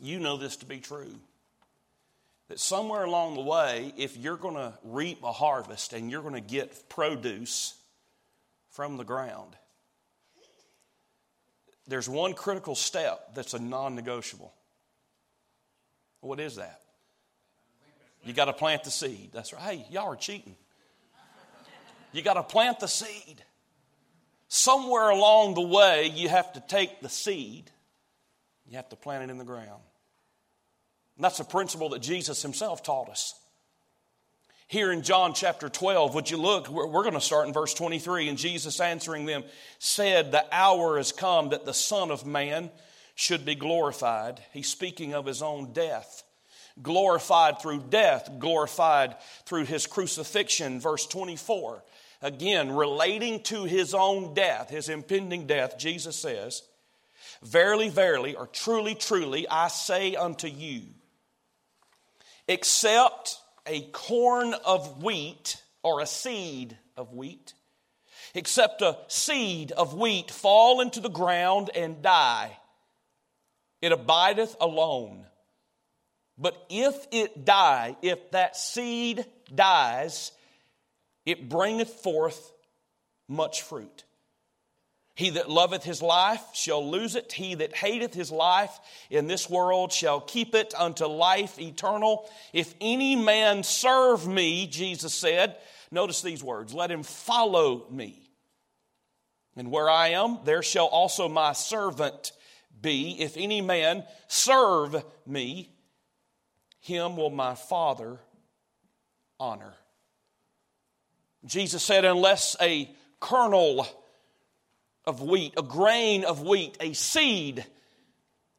you know this to be true. That somewhere along the way, if you're going to reap a harvest and you're going to get produce from the ground, there's one critical step that's a non negotiable. What is that? You got to plant the seed. That's right. Hey, y'all are cheating. You got to plant the seed. Somewhere along the way, you have to take the seed, you have to plant it in the ground. And that's a principle that Jesus himself taught us. Here in John chapter 12, would you look? We're, we're going to start in verse 23. And Jesus answering them said, The hour has come that the Son of Man should be glorified. He's speaking of his own death. Glorified through death, glorified through his crucifixion. Verse 24. Again, relating to his own death, his impending death, Jesus says, Verily, verily, or truly, truly, I say unto you, except a corn of wheat or a seed of wheat, except a seed of wheat fall into the ground and die, it abideth alone. But if it die, if that seed dies, it bringeth forth much fruit. He that loveth his life shall lose it. He that hateth his life in this world shall keep it unto life eternal. If any man serve me, Jesus said, notice these words, let him follow me. And where I am, there shall also my servant be. If any man serve me, him will my Father honor. Jesus said, unless a kernel of wheat, a grain of wheat, a seed,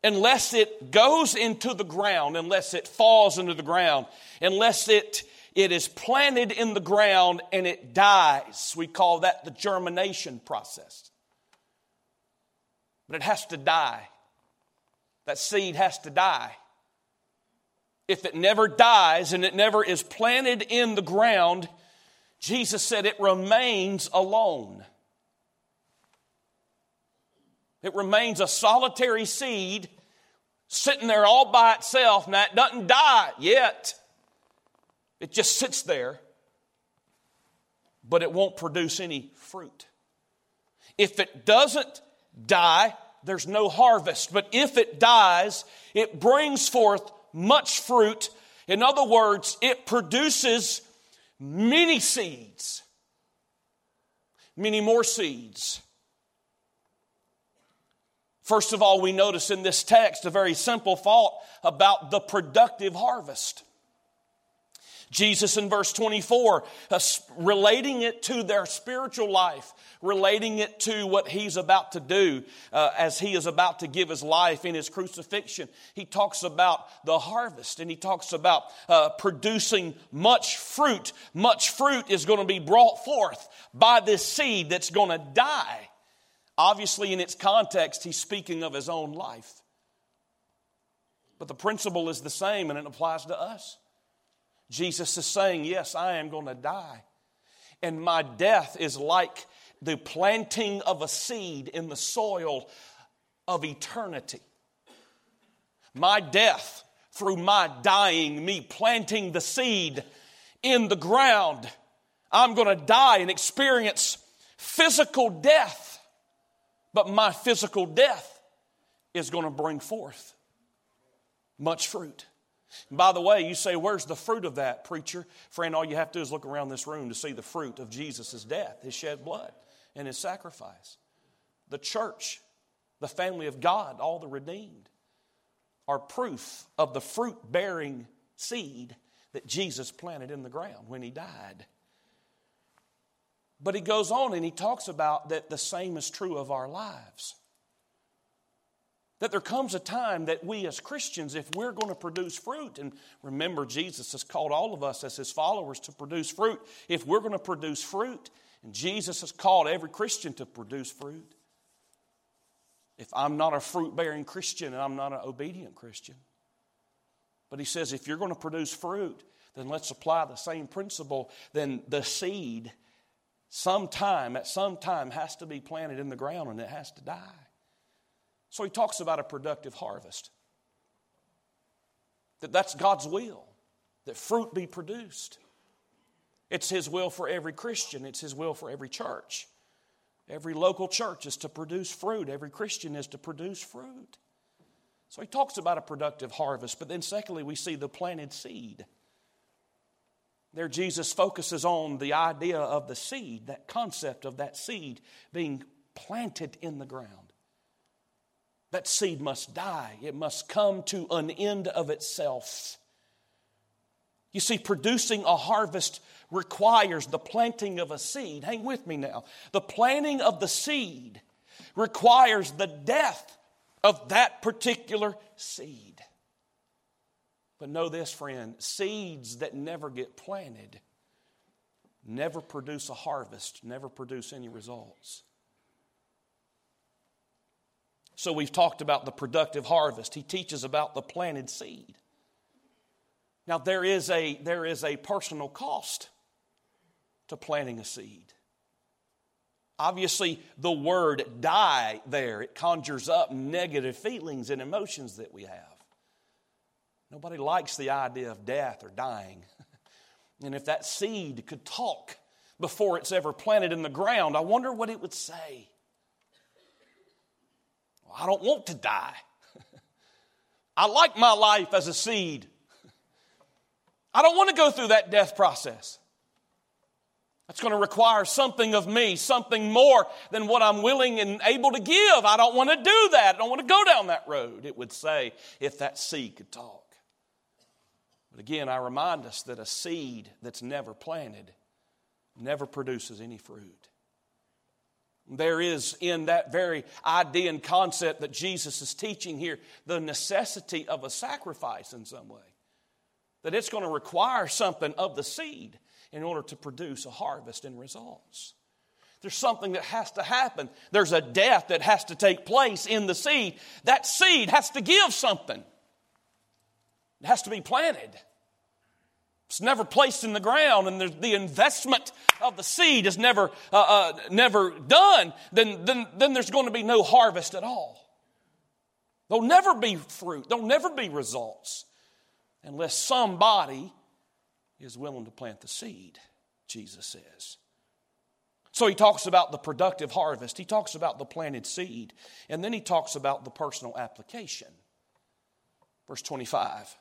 unless it goes into the ground, unless it falls into the ground, unless it, it is planted in the ground and it dies. We call that the germination process. But it has to die. That seed has to die. If it never dies and it never is planted in the ground, Jesus said it remains alone. It remains a solitary seed sitting there all by itself. Now, it doesn't die yet, it just sits there, but it won't produce any fruit. If it doesn't die, there's no harvest. But if it dies, it brings forth much fruit. In other words, it produces many seeds, many more seeds. First of all, we notice in this text a very simple thought about the productive harvest. Jesus in verse 24, uh, relating it to their spiritual life, relating it to what he's about to do uh, as he is about to give his life in his crucifixion. He talks about the harvest and he talks about uh, producing much fruit. Much fruit is going to be brought forth by this seed that's going to die. Obviously, in its context, he's speaking of his own life. But the principle is the same and it applies to us. Jesus is saying, Yes, I am going to die. And my death is like the planting of a seed in the soil of eternity. My death, through my dying, me planting the seed in the ground, I'm going to die and experience physical death but my physical death is going to bring forth much fruit. And by the way, you say, Where's the fruit of that, preacher? Friend, all you have to do is look around this room to see the fruit of Jesus' death, his shed blood, and his sacrifice. The church, the family of God, all the redeemed, are proof of the fruit bearing seed that Jesus planted in the ground when he died. But he goes on and he talks about that the same is true of our lives. That there comes a time that we as Christians, if we're going to produce fruit, and remember, Jesus has called all of us as his followers to produce fruit. If we're going to produce fruit, and Jesus has called every Christian to produce fruit, if I'm not a fruit bearing Christian and I'm not an obedient Christian, but he says if you're going to produce fruit, then let's apply the same principle. Then the seed sometime, at some time, has to be planted in the ground and it has to die. So he talks about a productive harvest. That that's God's will, that fruit be produced. It's His will for every Christian, it's His will for every church. Every local church is to produce fruit, every Christian is to produce fruit. So he talks about a productive harvest, but then secondly, we see the planted seed. There, Jesus focuses on the idea of the seed, that concept of that seed being planted in the ground. That seed must die, it must come to an end of itself. You see, producing a harvest requires the planting of a seed. Hang with me now. The planting of the seed requires the death of that particular seed. But know this, friend seeds that never get planted never produce a harvest, never produce any results. So we've talked about the productive harvest. He teaches about the planted seed. Now there is a there is a personal cost to planting a seed. Obviously, the word die there, it conjures up negative feelings and emotions that we have. Nobody likes the idea of death or dying. and if that seed could talk before it's ever planted in the ground, I wonder what it would say. Well, I don't want to die. I like my life as a seed. I don't want to go through that death process. That's going to require something of me, something more than what I'm willing and able to give. I don't want to do that. I don't want to go down that road, it would say, if that seed could talk. But again, I remind us that a seed that's never planted never produces any fruit. There is in that very idea and concept that Jesus is teaching here the necessity of a sacrifice in some way. That it's going to require something of the seed in order to produce a harvest and results. There's something that has to happen. There's a death that has to take place in the seed. That seed has to give something, it has to be planted. It's never placed in the ground, and the investment of the seed is never, uh, uh, never done, then, then, then there's going to be no harvest at all. There'll never be fruit, there'll never be results unless somebody is willing to plant the seed, Jesus says. So he talks about the productive harvest, he talks about the planted seed, and then he talks about the personal application. Verse 25.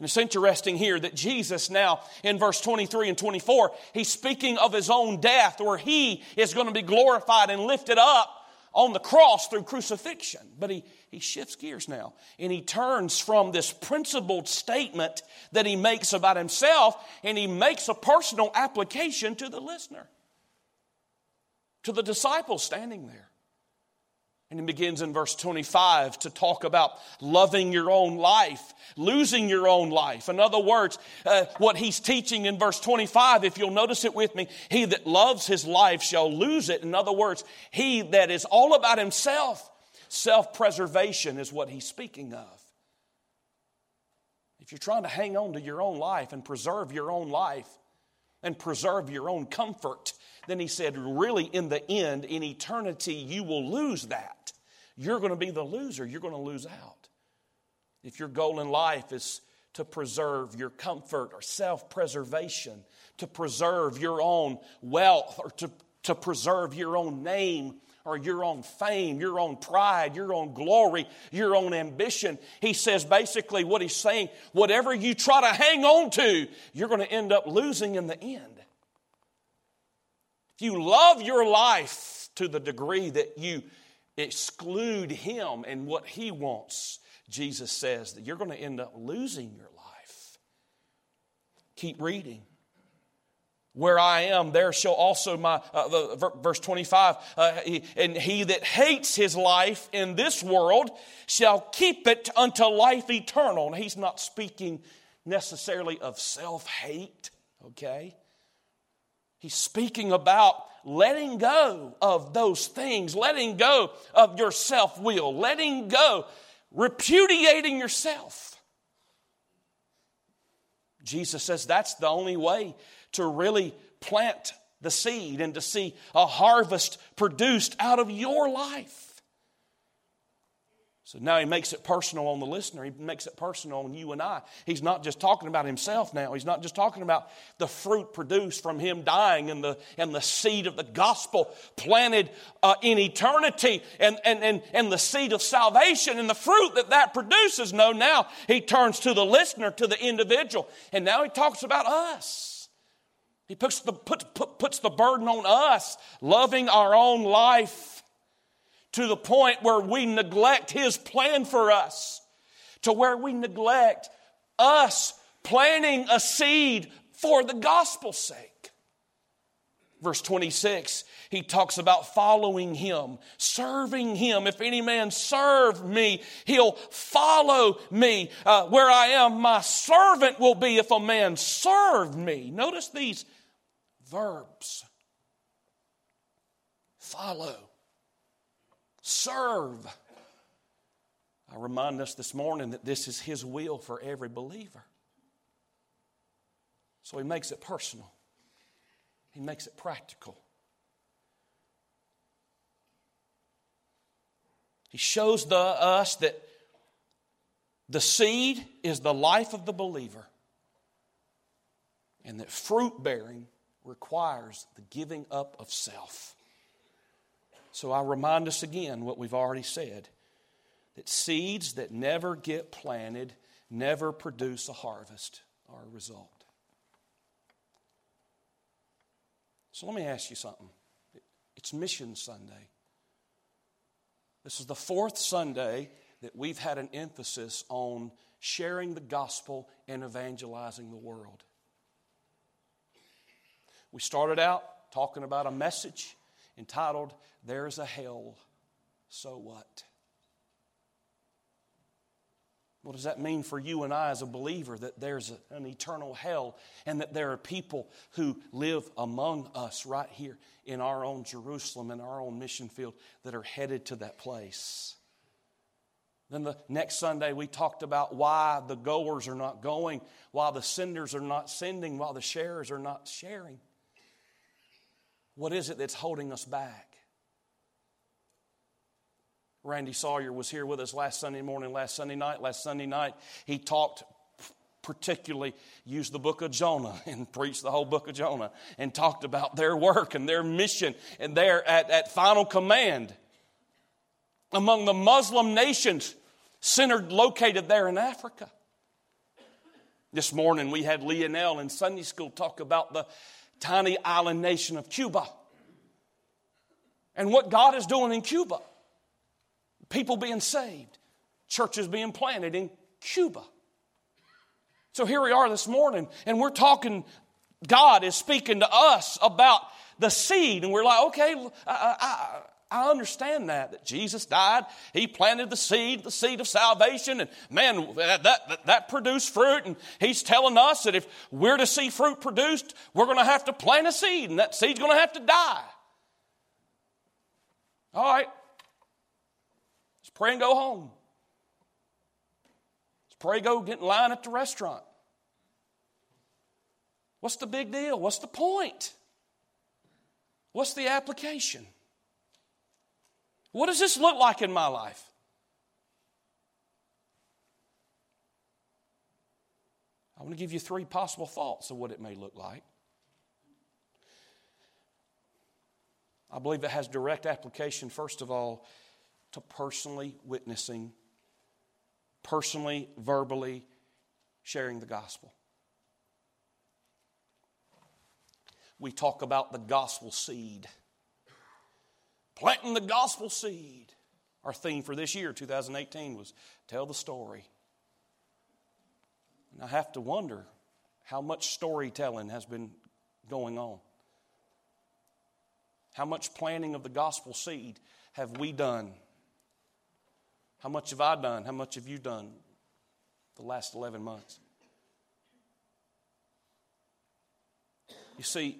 And it's interesting here that Jesus now in verse 23 and 24, he's speaking of his own death where he is going to be glorified and lifted up on the cross through crucifixion. But he, he shifts gears now and he turns from this principled statement that he makes about himself and he makes a personal application to the listener, to the disciples standing there. And he begins in verse 25 to talk about loving your own life, losing your own life. In other words, uh, what he's teaching in verse 25, if you'll notice it with me, he that loves his life shall lose it. In other words, he that is all about himself, self preservation is what he's speaking of. If you're trying to hang on to your own life and preserve your own life and preserve your own comfort, then he said, really, in the end, in eternity, you will lose that you're going to be the loser. You're going to lose out. If your goal in life is to preserve your comfort or self preservation, to preserve your own wealth, or to, to preserve your own name or your own fame, your own pride, your own glory, your own ambition. He says basically what he's saying whatever you try to hang on to, you're going to end up losing in the end. You love your life to the degree that you exclude him and what he wants, Jesus says that you're going to end up losing your life. Keep reading. Where I am, there shall also my, uh, verse 25, uh, he, and he that hates his life in this world shall keep it unto life eternal. And he's not speaking necessarily of self hate, okay? He's speaking about letting go of those things, letting go of your self will, letting go, repudiating yourself. Jesus says that's the only way to really plant the seed and to see a harvest produced out of your life. So now he makes it personal on the listener. He makes it personal on you and I. He's not just talking about himself now. He's not just talking about the fruit produced from him dying and the, and the seed of the gospel planted uh, in eternity and, and, and, and the seed of salvation and the fruit that that produces. No, now he turns to the listener, to the individual. And now he talks about us. He puts the, put, put, puts the burden on us, loving our own life to the point where we neglect His plan for us, to where we neglect us planting a seed for the gospel's sake. Verse 26, he talks about following him, serving him. If any man serve me, he'll follow me. Uh, where I am, my servant will be if a man serve me. Notice these verbs follow, serve. I remind us this morning that this is His will for every believer. So He makes it personal, He makes it practical. He shows the, us that the seed is the life of the believer, and that fruit bearing requires the giving up of self. So I remind us again what we've already said that seeds that never get planted never produce a harvest or a result. So let me ask you something. It's Mission Sunday. This is the fourth Sunday that we've had an emphasis on sharing the gospel and evangelizing the world. We started out talking about a message entitled, There's a Hell, So What? What does that mean for you and I as a believer that there's an eternal hell and that there are people who live among us right here in our own Jerusalem, in our own mission field, that are headed to that place? Then the next Sunday, we talked about why the goers are not going, why the senders are not sending, why the sharers are not sharing. What is it that's holding us back? Randy Sawyer was here with us last Sunday morning, last Sunday night. Last Sunday night, he talked particularly used the book of Jonah and preached the whole book of Jonah and talked about their work and their mission and their at, at final command among the Muslim nations centered located there in Africa. This morning we had Leonel in Sunday school talk about the tiny island nation of Cuba and what God is doing in Cuba. People being saved, churches being planted in Cuba. So here we are this morning, and we're talking, God is speaking to us about the seed, and we're like, okay, I, I, I understand that, that Jesus died. He planted the seed, the seed of salvation, and man, that, that, that, produced fruit. And He's telling us that if we're to see fruit produced, we're going to have to plant a seed, and that seed's going to have to die. All right, let's pray and go home. Let's pray, go get in line at the restaurant. What's the big deal? What's the point? What's the application? What does this look like in my life? I want to give you three possible thoughts of what it may look like. I believe it has direct application, first of all, to personally witnessing, personally, verbally sharing the gospel. We talk about the gospel seed planting the gospel seed. Our theme for this year, 2018, was tell the story. And I have to wonder how much storytelling has been going on. How much planting of the gospel seed have we done? How much have I done? How much have you done the last 11 months? You see,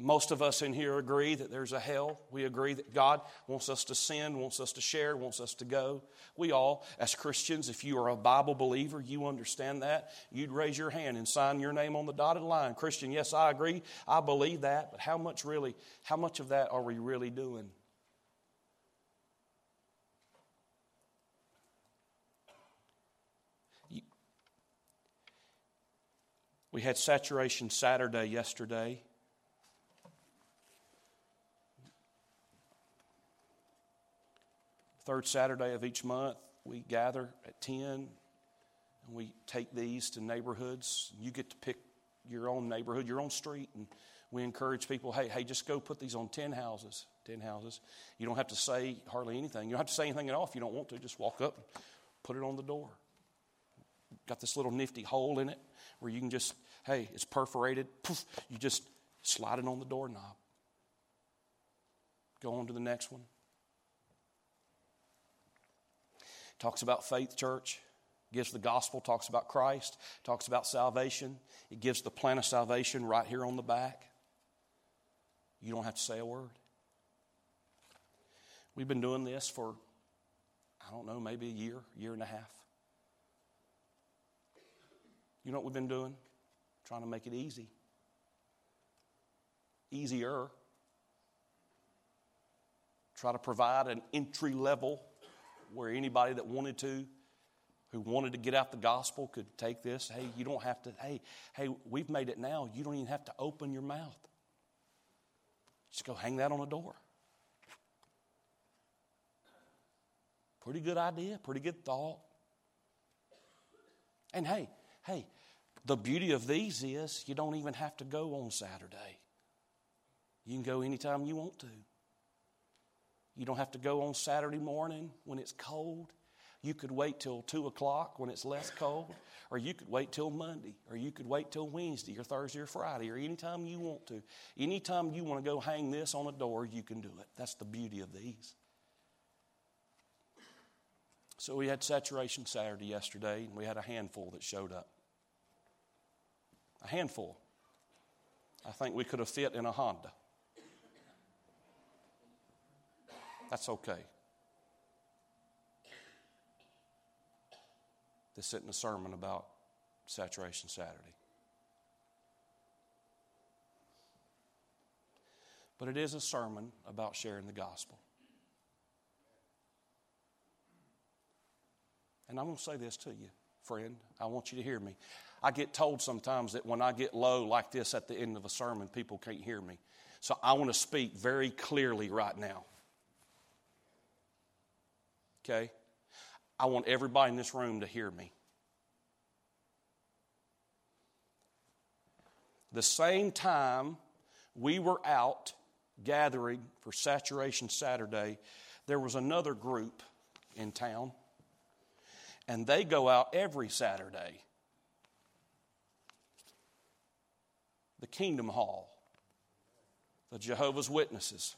most of us in here agree that there's a hell. We agree that God wants us to sin, wants us to share, wants us to go. We all, as Christians, if you are a Bible believer, you understand that. You'd raise your hand and sign your name on the dotted line. Christian, yes, I agree. I believe that. But how much really, how much of that are we really doing? We had saturation Saturday yesterday. Third Saturday of each month, we gather at 10 and we take these to neighborhoods. You get to pick your own neighborhood, your own street, and we encourage people hey, hey, just go put these on 10 houses. 10 houses. You don't have to say hardly anything. You don't have to say anything at all if you don't want to. Just walk up put it on the door. Got this little nifty hole in it where you can just, hey, it's perforated. Poof, you just slide it on the doorknob. Go on to the next one. Talks about faith, church. Gives the gospel, talks about Christ, talks about salvation. It gives the plan of salvation right here on the back. You don't have to say a word. We've been doing this for, I don't know, maybe a year, year and a half. You know what we've been doing? Trying to make it easy. Easier. Try to provide an entry level where anybody that wanted to, who wanted to get out the gospel, could take this. Hey, you don't have to, hey, hey, we've made it now. You don't even have to open your mouth. Just go hang that on a door. Pretty good idea, pretty good thought. And hey, hey, the beauty of these is you don't even have to go on Saturday. You can go anytime you want to. You don't have to go on Saturday morning when it's cold. You could wait till 2 o'clock when it's less cold, or you could wait till Monday, or you could wait till Wednesday, or Thursday, or Friday, or anytime you want to. Anytime you want to go hang this on a door, you can do it. That's the beauty of these. So we had Saturation Saturday yesterday, and we had a handful that showed up. A handful. I think we could have fit in a Honda. That's okay. This isn't a sermon about Saturation Saturday. But it is a sermon about sharing the gospel. And I'm going to say this to you, friend. I want you to hear me. I get told sometimes that when I get low like this at the end of a sermon, people can't hear me. So I want to speak very clearly right now. Okay? I want everybody in this room to hear me. The same time we were out gathering for Saturation Saturday, there was another group in town and they go out every Saturday. The Kingdom Hall, the Jehovah's Witnesses.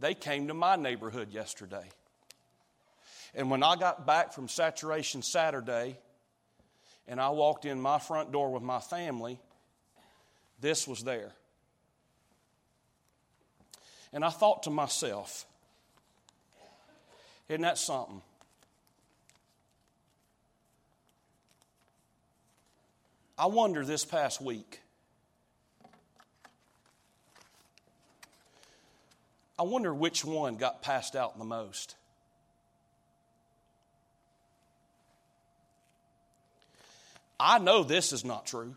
They came to my neighborhood yesterday. And when I got back from Saturation Saturday and I walked in my front door with my family, this was there. And I thought to myself, isn't that something? I wonder this past week. I wonder which one got passed out the most. I know this is not true.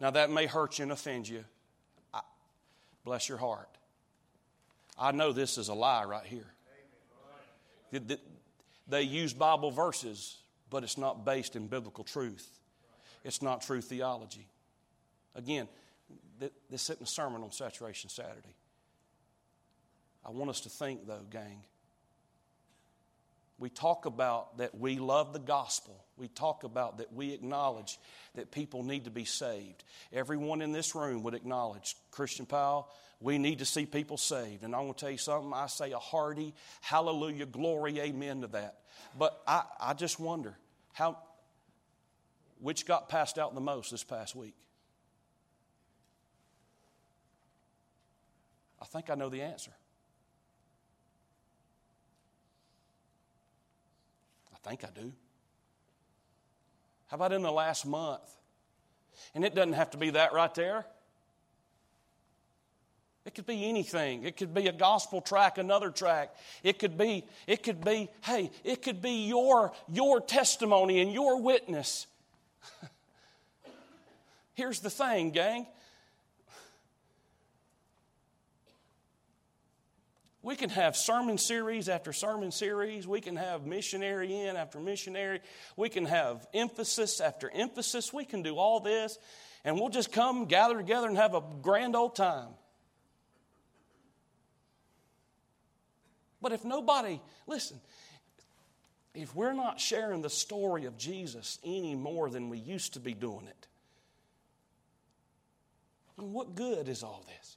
Now, that may hurt you and offend you. I, bless your heart. I know this is a lie right here. They use Bible verses but it's not based in biblical truth. It's not true theology. Again, this isn't a sermon on Saturation Saturday. I want us to think, though, gang. We talk about that we love the gospel. We talk about that we acknowledge that people need to be saved. Everyone in this room would acknowledge, Christian Powell, we need to see people saved. And I'm going to tell you something, I say a hearty hallelujah, glory, amen to that. But I, I just wonder how, which got passed out the most this past week? I think I know the answer. Think I do. How about in the last month? And it doesn't have to be that right there. It could be anything. It could be a gospel track, another track. It could be, it could be, hey, it could be your, your testimony and your witness. Here's the thing, gang. We can have sermon series after sermon series. We can have missionary in after missionary. We can have emphasis after emphasis. We can do all this, and we'll just come, gather together, and have a grand old time. But if nobody, listen, if we're not sharing the story of Jesus any more than we used to be doing it, what good is all this?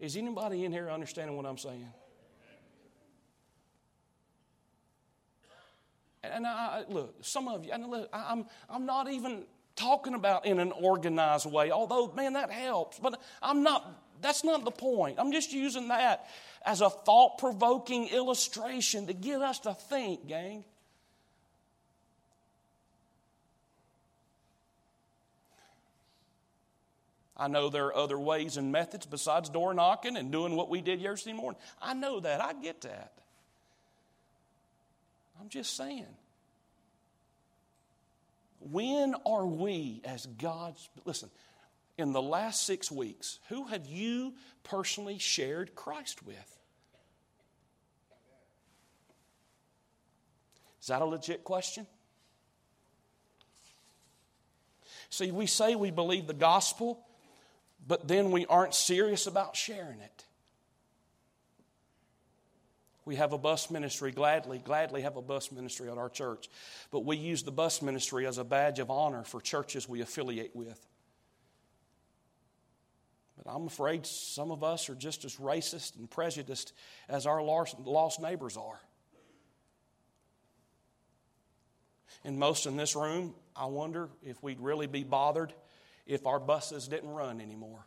Is anybody in here understanding what I'm saying? And I, look, some of you, look, I'm, I'm not even talking about in an organized way, although, man, that helps. But I'm not, that's not the point. I'm just using that as a thought provoking illustration to get us to think, gang. I know there are other ways and methods besides door knocking and doing what we did yesterday morning. I know that. I get that. I'm just saying. When are we, as God's, listen, in the last six weeks, who have you personally shared Christ with? Is that a legit question? See, we say we believe the gospel, but then we aren't serious about sharing it. We have a bus ministry, gladly, gladly have a bus ministry at our church. But we use the bus ministry as a badge of honor for churches we affiliate with. But I'm afraid some of us are just as racist and prejudiced as our lost neighbors are. And most in this room, I wonder if we'd really be bothered if our buses didn't run anymore.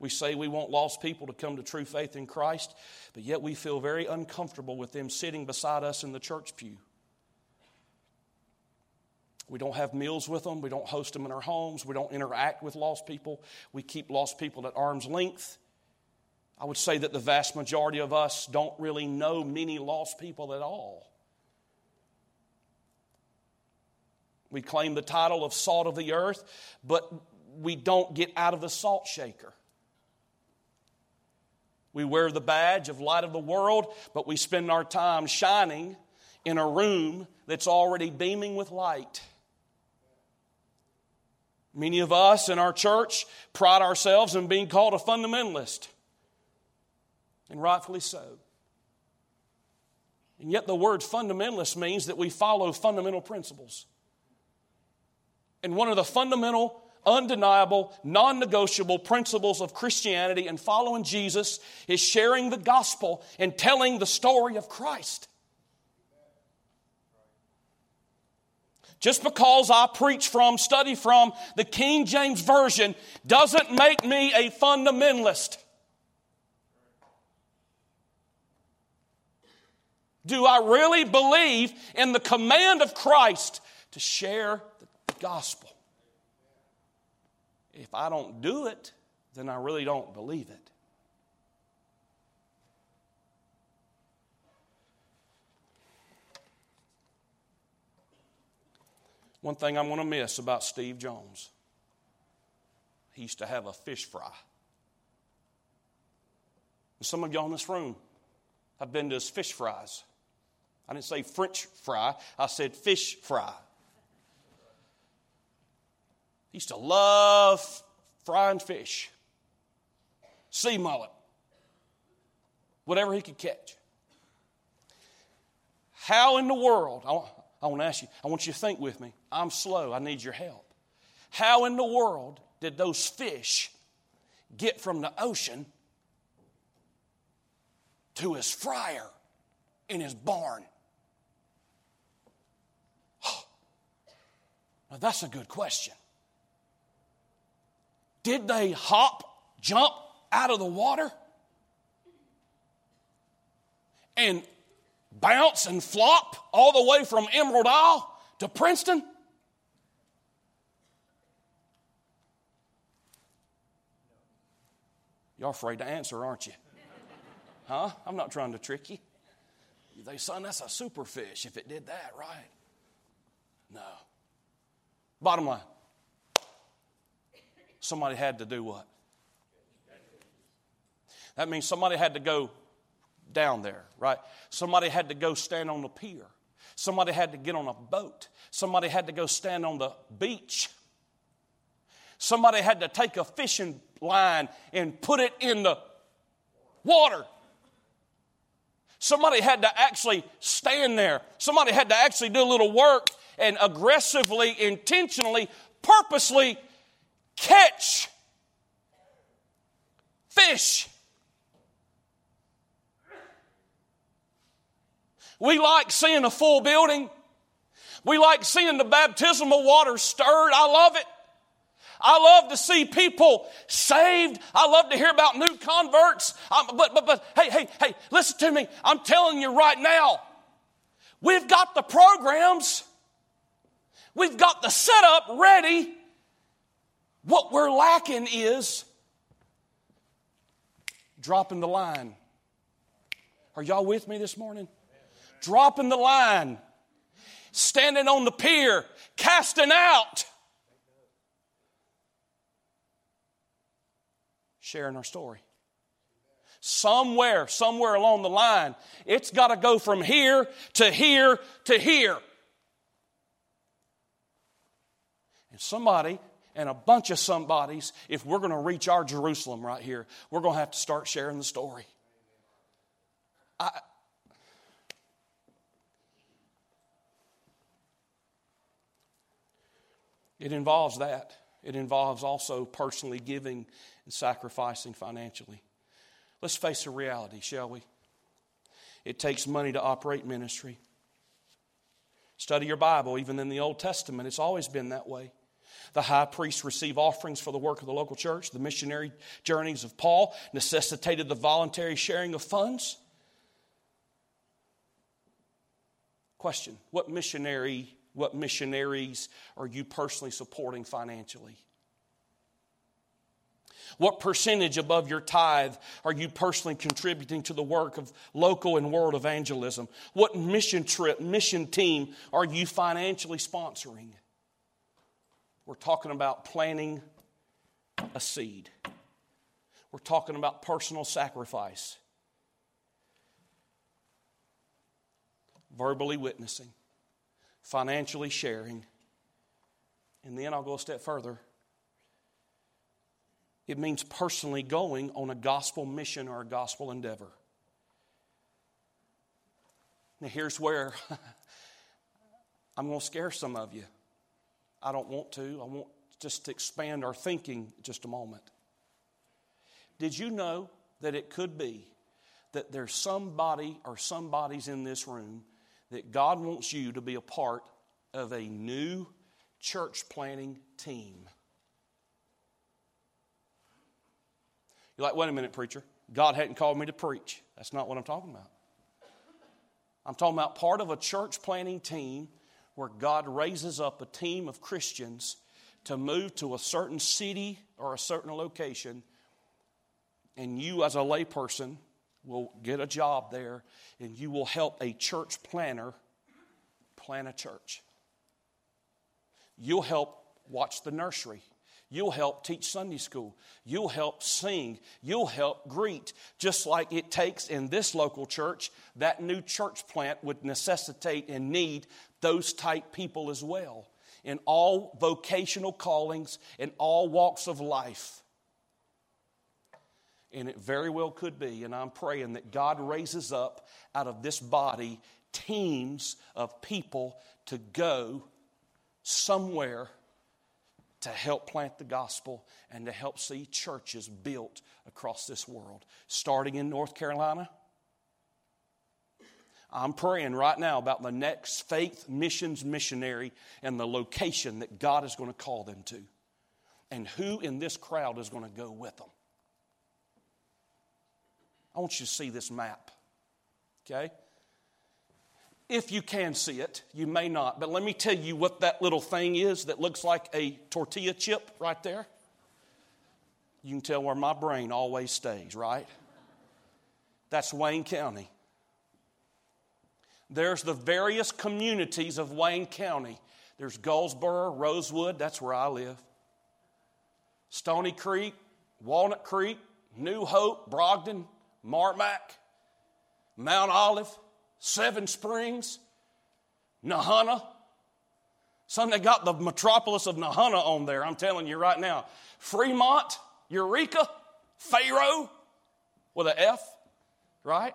We say we want lost people to come to true faith in Christ, but yet we feel very uncomfortable with them sitting beside us in the church pew. We don't have meals with them. We don't host them in our homes. We don't interact with lost people. We keep lost people at arm's length. I would say that the vast majority of us don't really know many lost people at all. We claim the title of salt of the earth, but we don't get out of the salt shaker. We wear the badge of light of the world, but we spend our time shining in a room that's already beaming with light. Many of us in our church pride ourselves in being called a fundamentalist, and rightfully so. And yet, the word fundamentalist means that we follow fundamental principles. And one of the fundamental, undeniable, non negotiable principles of Christianity and following Jesus is sharing the gospel and telling the story of Christ. Just because I preach from, study from the King James Version doesn't make me a fundamentalist. Do I really believe in the command of Christ to share gospel? If I don't do it, then I really don't believe it. One thing I'm going to miss about Steve Jones he used to have a fish fry. And some of y'all in this room have been to his fish fries. I didn't say French fry, I said fish fry. He used to love frying fish, sea mullet, whatever he could catch. How in the world, I want to ask you, I want you to think with me. I'm slow, I need your help. How in the world did those fish get from the ocean to his fryer in his barn? Now, that's a good question. Did they hop, jump out of the water? And bounce and flop all the way from Emerald Isle to Princeton? You're afraid to answer, aren't you? Huh? I'm not trying to trick you. They, son, that's a superfish if it did that, right? No. Bottom line somebody had to do what? That means somebody had to go down there, right? Somebody had to go stand on the pier. Somebody had to get on a boat. Somebody had to go stand on the beach. Somebody had to take a fishing line and put it in the water. Somebody had to actually stand there. Somebody had to actually do a little work and aggressively, intentionally, purposely catch fish. We like seeing a full building. We like seeing the baptismal water stirred. I love it. I love to see people saved. I love to hear about new converts. Um, but, but, but, hey, hey, hey, listen to me. I'm telling you right now, we've got the programs, we've got the setup ready. What we're lacking is dropping the line. Are y'all with me this morning? Dropping the line, standing on the pier, casting out. sharing our story. Somewhere, somewhere along the line, it's got to go from here to here to here. And somebody and a bunch of somebodies, if we're going to reach our Jerusalem right here, we're going to have to start sharing the story. I, it involves that. It involves also personally giving and sacrificing financially. Let's face the reality, shall we? It takes money to operate ministry. Study your Bible, even in the Old Testament, it's always been that way. The high priests receive offerings for the work of the local church. The missionary journeys of Paul necessitated the voluntary sharing of funds. Question What missionary, what missionaries are you personally supporting financially? What percentage above your tithe are you personally contributing to the work of local and world evangelism? What mission trip, mission team are you financially sponsoring? We're talking about planting a seed. We're talking about personal sacrifice, verbally witnessing, financially sharing, and then I'll go a step further it means personally going on a gospel mission or a gospel endeavor. Now, here's where I'm going to scare some of you. I don't want to. I want just to expand our thinking just a moment. Did you know that it could be that there's somebody or somebody's in this room that God wants you to be a part of a new church planting team? You're like, wait a minute, preacher. God hadn't called me to preach. That's not what I'm talking about. I'm talking about part of a church planting team where God raises up a team of Christians to move to a certain city or a certain location, and you, as a layperson, will get a job there and you will help a church planner plan a church. You'll help watch the nursery. You'll help teach Sunday school. You'll help sing. You'll help greet. Just like it takes in this local church, that new church plant would necessitate and need those type people as well in all vocational callings, in all walks of life. And it very well could be, and I'm praying that God raises up out of this body teams of people to go somewhere to help plant the gospel and to help see churches built across this world. Starting in North Carolina, I'm praying right now about the next faith missions missionary and the location that God is going to call them to, and who in this crowd is going to go with them. I want you to see this map, okay? if you can see it, you may not, but let me tell you what that little thing is that looks like a tortilla chip right there. You can tell where my brain always stays, right? That's Wayne County. There's the various communities of Wayne County. There's Goldsboro, Rosewood, that's where I live. Stony Creek, Walnut Creek, New Hope, Brogden, Marmac, Mount Olive, Seven Springs, Nahunta. Son, they got the metropolis of Nahunta on there, I'm telling you right now. Fremont, Eureka, Faro with an F, right?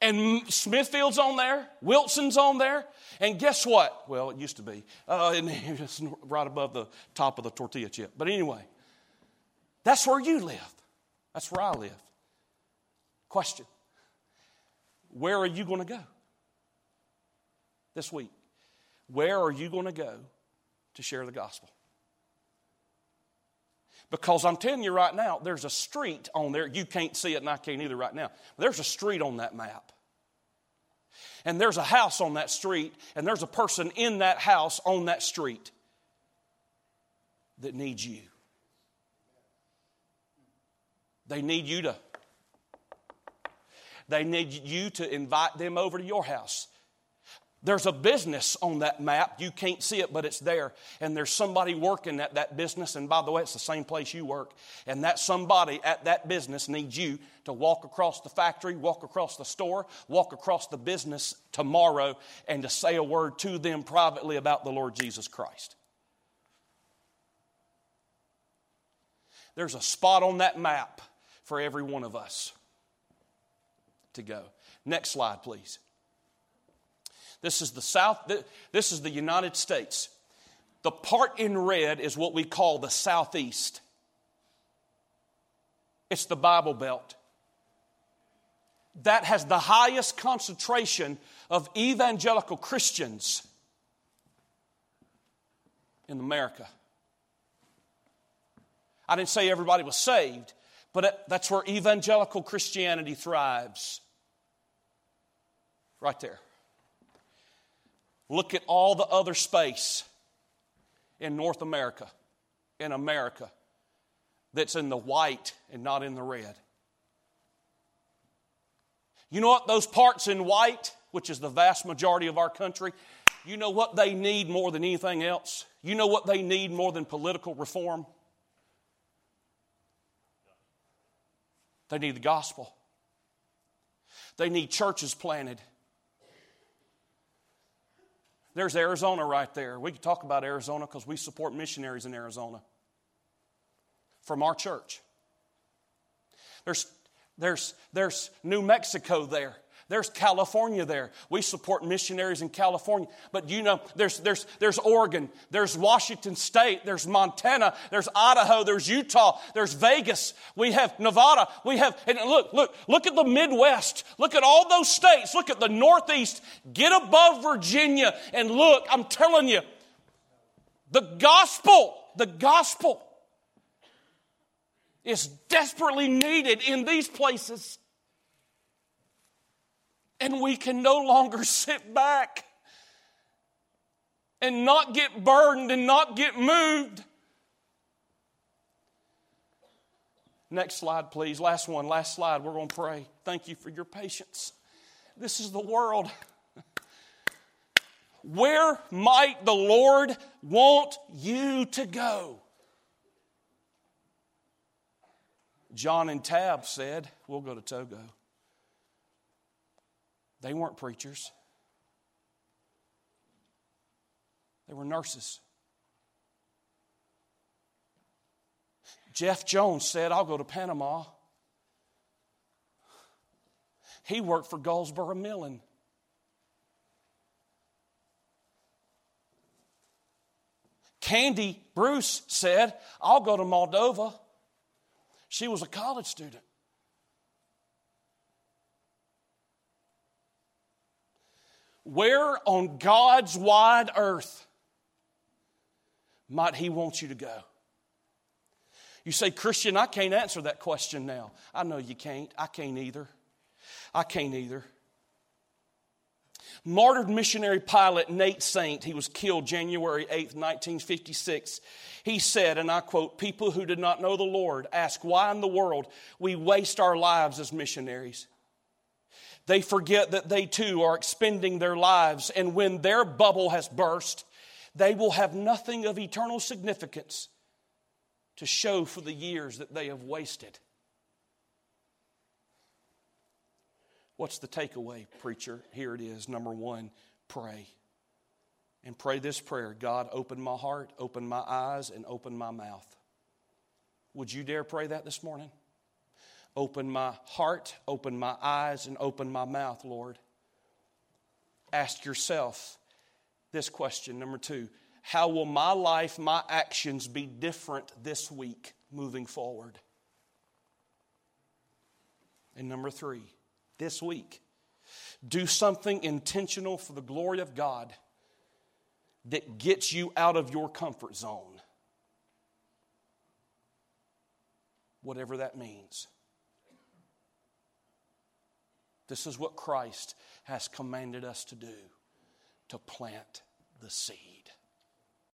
And Smithfield's on there, Wilson's on there, and guess what? Well, it used to be, uh, it's right above the top of the tortilla chip. But anyway, that's where you live. That's where I live. Question Where are you going to go this week? Where are you going to go to share the gospel? Because I'm telling you right now, there's a street on there. You can't see it, and I can't either right now. There's a street on that map. And there's a house on that street, and there's a person in that house on that street that needs you. They need you to. They need you to invite them over to your house. There's a business on that map. You can't see it, but it's there. And there's somebody working at that business. And by the way, it's the same place you work. And that somebody at that business needs you to walk across the factory, walk across the store, walk across the business tomorrow, and to say a word to them privately about the Lord Jesus Christ. There's a spot on that map for every one of us to go. Next slide, please. This is the South, this is the United States. The part in red is what we call the Southeast. It's the Bible Belt. That has the highest concentration of evangelical Christians in America. I didn't say everybody was saved, but that's where evangelical Christianity thrives. Right there. Look at all the other space in North America, in America, that's in the white and not in the red. You know what? Those parts in white, which is the vast majority of our country, you know what they need more than anything else? You know what they need more than political reform? They need the gospel. They need churches planted. There's Arizona right there. We can talk about Arizona because we support missionaries in Arizona from our church. There's, there's, there's New Mexico there. There's California there. We support missionaries in California. But you know, there's, there's, there's Oregon, there's Washington State, there's Montana, there's Idaho, there's Utah, there's Vegas, we have Nevada, we have, and look, look, look at the Midwest. Look at all those states. Look at the Northeast. Get above Virginia and look, I'm telling you, the gospel, the gospel is desperately needed in these places. And we can no longer sit back and not get burdened and not get moved. Next slide, please. Last one, last slide. We're going to pray. Thank you for your patience. This is the world. Where might the Lord want you to go? John and Tab said, We'll go to Togo. They weren't preachers, they were nurses. Jeff Jones said, I'll go to Panama. He worked for Goldsboro Milling. Candy Bruce said, I'll go to Moldova. She was a college student. Where on God's wide earth might He want you to go? You say, Christian, I can't answer that question now. I know you can't. I can't either. I can't either. Martyred missionary pilot Nate Saint, he was killed January 8th, 1956. He said, and I quote, People who did not know the Lord ask why in the world we waste our lives as missionaries. They forget that they too are expending their lives, and when their bubble has burst, they will have nothing of eternal significance to show for the years that they have wasted. What's the takeaway, preacher? Here it is. Number one, pray. And pray this prayer God, open my heart, open my eyes, and open my mouth. Would you dare pray that this morning? Open my heart, open my eyes, and open my mouth, Lord. Ask yourself this question. Number two How will my life, my actions be different this week moving forward? And number three, this week. Do something intentional for the glory of God that gets you out of your comfort zone. Whatever that means. This is what Christ has commanded us to do to plant the seed.